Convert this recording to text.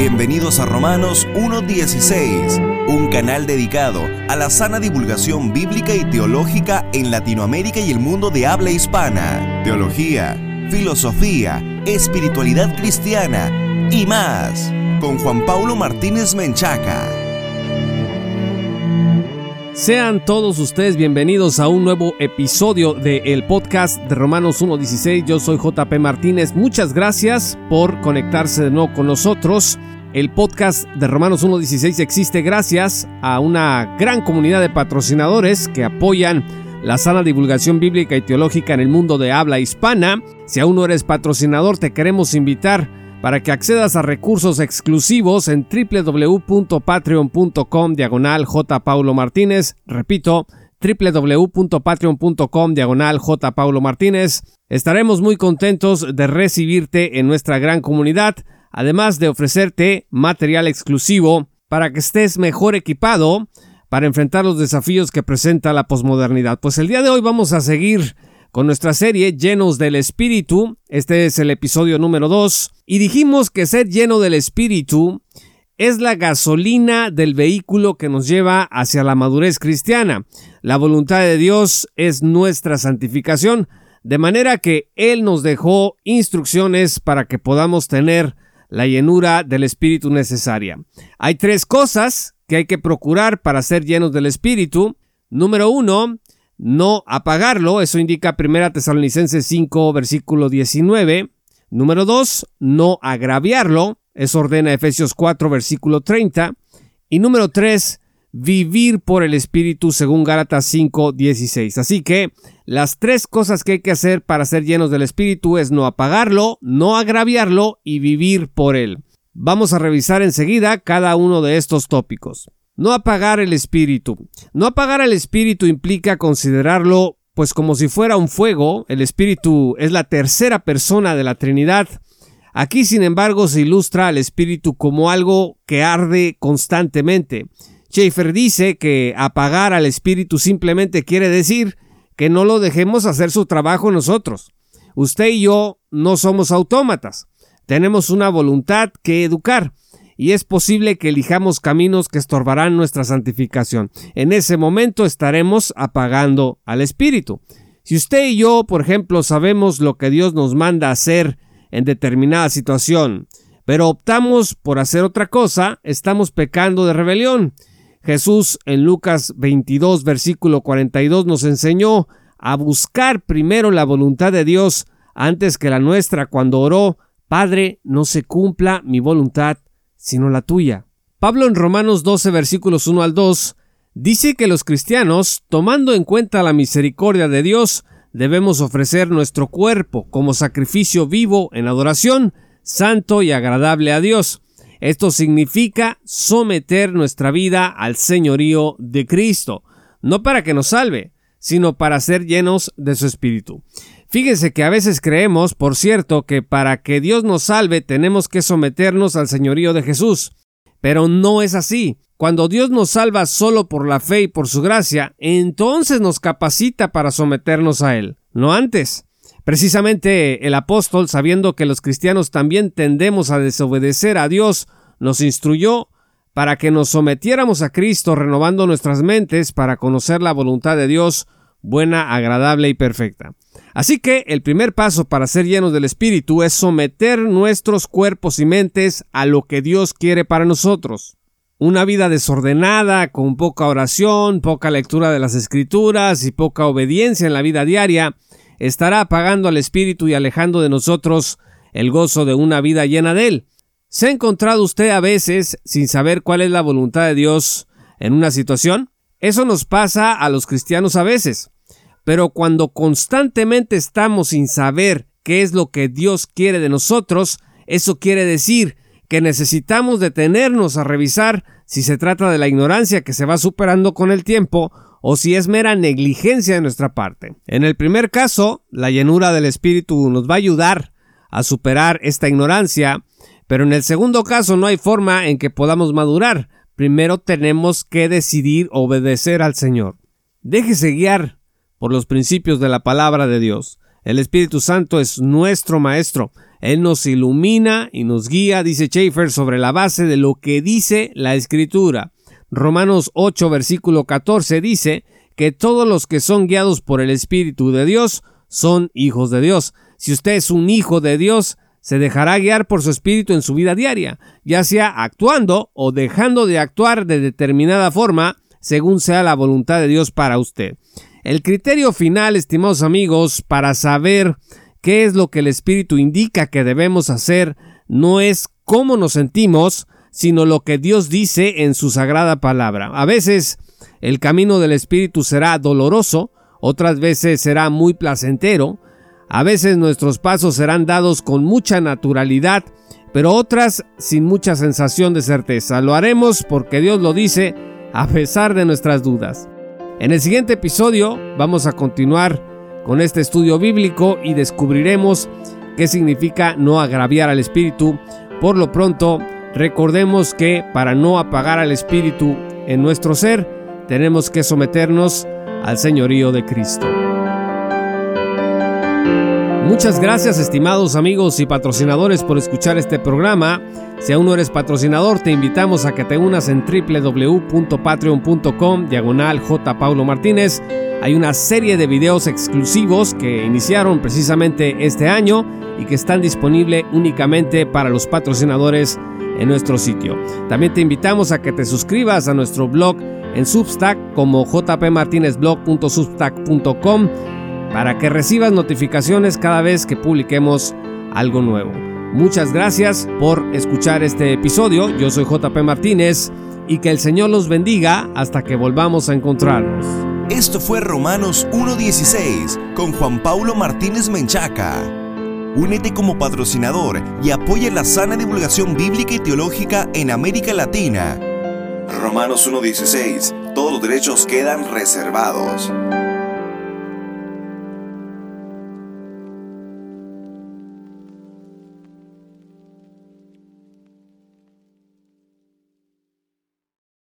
Bienvenidos a Romanos 1.16, un canal dedicado a la sana divulgación bíblica y teológica en Latinoamérica y el mundo de habla hispana. Teología, filosofía, espiritualidad cristiana y más. Con Juan Paulo Martínez Menchaca. Sean todos ustedes bienvenidos a un nuevo episodio del podcast de Romanos 1.16. Yo soy JP Martínez. Muchas gracias por conectarse de nuevo con nosotros. El podcast de Romanos 1.16 existe gracias a una gran comunidad de patrocinadores que apoyan la sana divulgación bíblica y teológica en el mundo de habla hispana. Si aún no eres patrocinador, te queremos invitar para que accedas a recursos exclusivos en www.patreon.com diagonal. Paulo Martínez. Repito, www.patreon.com diagonal. Paulo Martínez. Estaremos muy contentos de recibirte en nuestra gran comunidad además de ofrecerte material exclusivo para que estés mejor equipado para enfrentar los desafíos que presenta la posmodernidad. Pues el día de hoy vamos a seguir con nuestra serie Llenos del Espíritu. Este es el episodio número 2 y dijimos que ser lleno del Espíritu es la gasolina del vehículo que nos lleva hacia la madurez cristiana. La voluntad de Dios es nuestra santificación, de manera que Él nos dejó instrucciones para que podamos tener la llenura del Espíritu necesaria. Hay tres cosas que hay que procurar para ser llenos del Espíritu. Número uno, no apagarlo, eso indica 1 Tesalonicenses 5, versículo 19. Número dos, no agraviarlo, eso ordena Efesios 4, versículo 30. Y número tres, vivir por el Espíritu según Gálatas 5, 16. Así que las tres cosas que hay que hacer para ser llenos del Espíritu es no apagarlo, no agraviarlo y vivir por él. Vamos a revisar enseguida cada uno de estos tópicos. No apagar el Espíritu. No apagar el Espíritu implica considerarlo pues como si fuera un fuego. El Espíritu es la tercera persona de la Trinidad. Aquí, sin embargo, se ilustra al Espíritu como algo que arde constantemente. Schaeffer dice que apagar al espíritu simplemente quiere decir que no lo dejemos hacer su trabajo nosotros. Usted y yo no somos autómatas. Tenemos una voluntad que educar y es posible que elijamos caminos que estorbarán nuestra santificación. En ese momento estaremos apagando al espíritu. Si usted y yo, por ejemplo, sabemos lo que Dios nos manda hacer en determinada situación, pero optamos por hacer otra cosa, estamos pecando de rebelión Jesús en Lucas 22, versículo 42 nos enseñó a buscar primero la voluntad de Dios antes que la nuestra cuando oró, Padre, no se cumpla mi voluntad, sino la tuya. Pablo en Romanos 12, versículos 1 al 2, dice que los cristianos, tomando en cuenta la misericordia de Dios, debemos ofrecer nuestro cuerpo como sacrificio vivo en adoración, santo y agradable a Dios. Esto significa someter nuestra vida al señorío de Cristo, no para que nos salve, sino para ser llenos de su Espíritu. Fíjense que a veces creemos, por cierto, que para que Dios nos salve tenemos que someternos al señorío de Jesús. Pero no es así. Cuando Dios nos salva solo por la fe y por su gracia, entonces nos capacita para someternos a Él, no antes. Precisamente el apóstol, sabiendo que los cristianos también tendemos a desobedecer a Dios, nos instruyó para que nos sometiéramos a Cristo renovando nuestras mentes para conocer la voluntad de Dios buena, agradable y perfecta. Así que el primer paso para ser llenos del Espíritu es someter nuestros cuerpos y mentes a lo que Dios quiere para nosotros. Una vida desordenada, con poca oración, poca lectura de las Escrituras y poca obediencia en la vida diaria, estará apagando al espíritu y alejando de nosotros el gozo de una vida llena de él. ¿Se ha encontrado usted a veces sin saber cuál es la voluntad de Dios en una situación? Eso nos pasa a los cristianos a veces. Pero cuando constantemente estamos sin saber qué es lo que Dios quiere de nosotros, eso quiere decir que necesitamos detenernos a revisar si se trata de la ignorancia que se va superando con el tiempo o si es mera negligencia de nuestra parte. En el primer caso, la llenura del Espíritu nos va a ayudar a superar esta ignorancia, pero en el segundo caso no hay forma en que podamos madurar. Primero tenemos que decidir obedecer al Señor. Déjese guiar por los principios de la palabra de Dios. El Espíritu Santo es nuestro Maestro. Él nos ilumina y nos guía, dice Schaeffer, sobre la base de lo que dice la Escritura. Romanos 8, versículo 14 dice que todos los que son guiados por el Espíritu de Dios son hijos de Dios. Si usted es un hijo de Dios, se dejará guiar por su espíritu en su vida diaria, ya sea actuando o dejando de actuar de determinada forma, según sea la voluntad de Dios para usted. El criterio final, estimados amigos, para saber qué es lo que el espíritu indica que debemos hacer, no es cómo nos sentimos, sino lo que Dios dice en su sagrada palabra. A veces el camino del espíritu será doloroso, otras veces será muy placentero, a veces nuestros pasos serán dados con mucha naturalidad, pero otras sin mucha sensación de certeza. Lo haremos porque Dios lo dice a pesar de nuestras dudas. En el siguiente episodio vamos a continuar con este estudio bíblico y descubriremos qué significa no agraviar al espíritu. Por lo pronto, recordemos que para no apagar al espíritu en nuestro ser, tenemos que someternos al señorío de Cristo. Muchas gracias estimados amigos y patrocinadores por escuchar este programa. Si aún no eres patrocinador, te invitamos a que te unas en www.patreon.com diagonal J. Hay una serie de videos exclusivos que iniciaron precisamente este año y que están disponibles únicamente para los patrocinadores en nuestro sitio. También te invitamos a que te suscribas a nuestro blog en Substack como jpmartinezblog.substack.com para que recibas notificaciones cada vez que publiquemos algo nuevo. Muchas gracias por escuchar este episodio. Yo soy JP Martínez y que el Señor los bendiga hasta que volvamos a encontrarnos. Esto fue Romanos 1.16 con Juan Paulo Martínez Menchaca. Únete como patrocinador y apoya la sana divulgación bíblica y teológica en América Latina. Romanos 1.16. Todos los derechos quedan reservados.